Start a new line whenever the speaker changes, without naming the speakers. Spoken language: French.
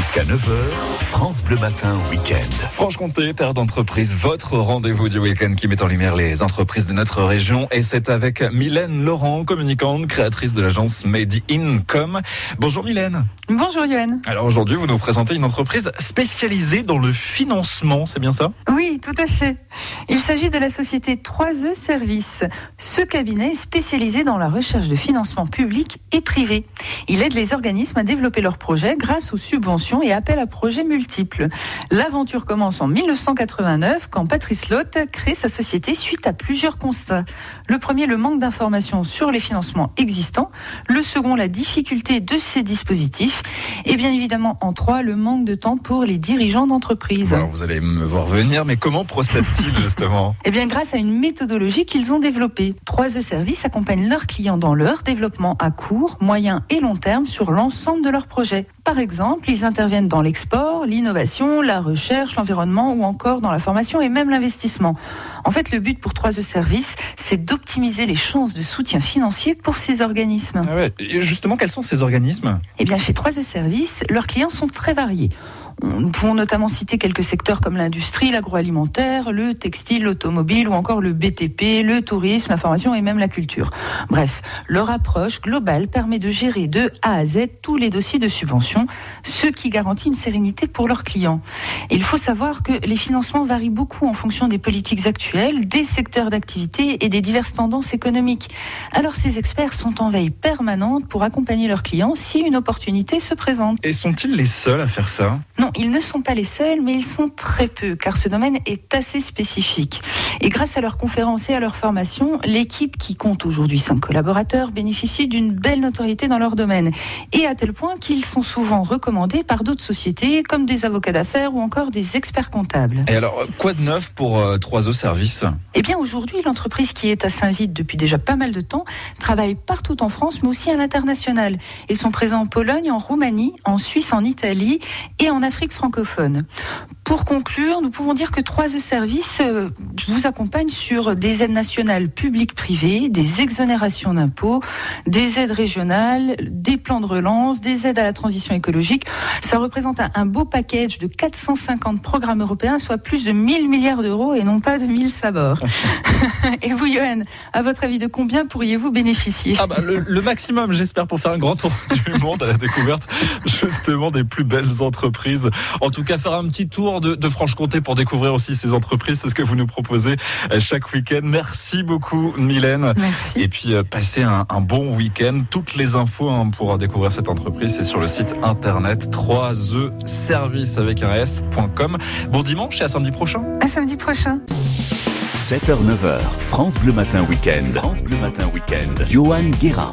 Jusqu'à 9h, France Bleu Matin Week-end.
Franche-Comté, terre d'entreprise, votre rendez-vous du week-end qui met en lumière les entreprises de notre région. Et c'est avec Mylène Laurent, communicante, créatrice de l'agence Made in Com. Bonjour Mylène.
Bonjour Yoann.
Alors aujourd'hui, vous nous présentez une entreprise spécialisée dans le financement, c'est bien ça?
Oui, tout à fait. Il s'agit de la société 3E Services. Ce cabinet est spécialisé dans la recherche de financement public et privé. Il aide les organismes à développer leurs projets grâce aux subventions et appels à projets multiples. L'aventure commence en 1989 quand Patrice Lotte crée sa société suite à plusieurs constats. Le premier, le manque d'informations sur les financements existants. Le second, la difficulté de ces dispositifs. Et bien évidemment, en trois, le manque de temps pour les dirigeants d'entreprise.
Alors vous allez me voir venir, mais comment procède-t-il justement?
Eh bien, grâce à une méthodologie qu'ils ont développée. 3E Services accompagnent leurs clients dans leur développement à court, moyen et long terme sur l'ensemble de leurs projets. Par exemple, ils interviennent dans l'export, l'innovation, la recherche, l'environnement ou encore dans la formation et même l'investissement. En fait, le but pour 3E Services, c'est d'optimiser les chances de soutien financier pour ces organismes.
ah ouais. Et justement, quels sont ces organismes?
Eh bien, chez 3E Services, leurs clients sont très variés. Nous pouvons notamment citer quelques secteurs comme l'industrie, l'agroalimentaire, le textile, l'automobile ou encore le BTP, le tourisme, la formation et même la culture. Bref, leur approche globale permet de gérer de A à Z tous les dossiers de subvention, ce qui garantit une sérénité pour leurs clients. Et il faut savoir que les financements varient beaucoup en fonction des politiques actuelles, des secteurs d'activité et des diverses tendances économiques. Alors ces experts sont en veille permanente pour accompagner leurs clients si une opportunité se présente.
Et sont-ils les seuls à faire ça?
Ils ne sont pas les seuls, mais ils sont très peu, car ce domaine est assez spécifique. Et grâce à leurs conférences et à leur formation, l'équipe, qui compte aujourd'hui cinq collaborateurs, bénéficie d'une belle notoriété dans leur domaine. Et à tel point qu'ils sont souvent recommandés par d'autres sociétés, comme des avocats d'affaires ou encore des experts comptables.
Et alors, quoi de neuf pour euh, 3O Services?
Eh bien, aujourd'hui, l'entreprise qui est à Saint-Vite depuis déjà pas mal de temps travaille partout en France, mais aussi à l'international. Ils sont présents en Pologne, en Roumanie, en Suisse, en Italie et en Afrique francophone. Pour conclure, nous pouvons dire que 3E Services euh, vous accompagne sur des aides nationales publiques-privées, des exonérations d'impôts, des aides régionales, des plans de relance, des aides à la transition écologique. Ça représente un, un beau package de 450 programmes européens, soit plus de 1000 milliards d'euros et non pas de 1000 sabords. et vous, Johan, à votre avis, de combien pourriez-vous bénéficier?
Ah bah le, le maximum, j'espère, pour faire un grand tour du monde à la découverte justement des plus belles entreprises. En tout cas, faire un petit tour de, de Franche-Comté pour découvrir aussi ces entreprises, c'est ce que vous nous proposez euh, chaque week-end. Merci beaucoup, Mylène.
Merci.
Et puis, euh, passez un, un bon week-end. Toutes les infos hein, pour découvrir cette entreprise, c'est sur le site internet 3e service avec un s.com. Bon dimanche et à samedi prochain.
À samedi prochain.
7h, 9h, France Bleu Matin Week-end. France Bleu Matin Week-end. Johan Guérin.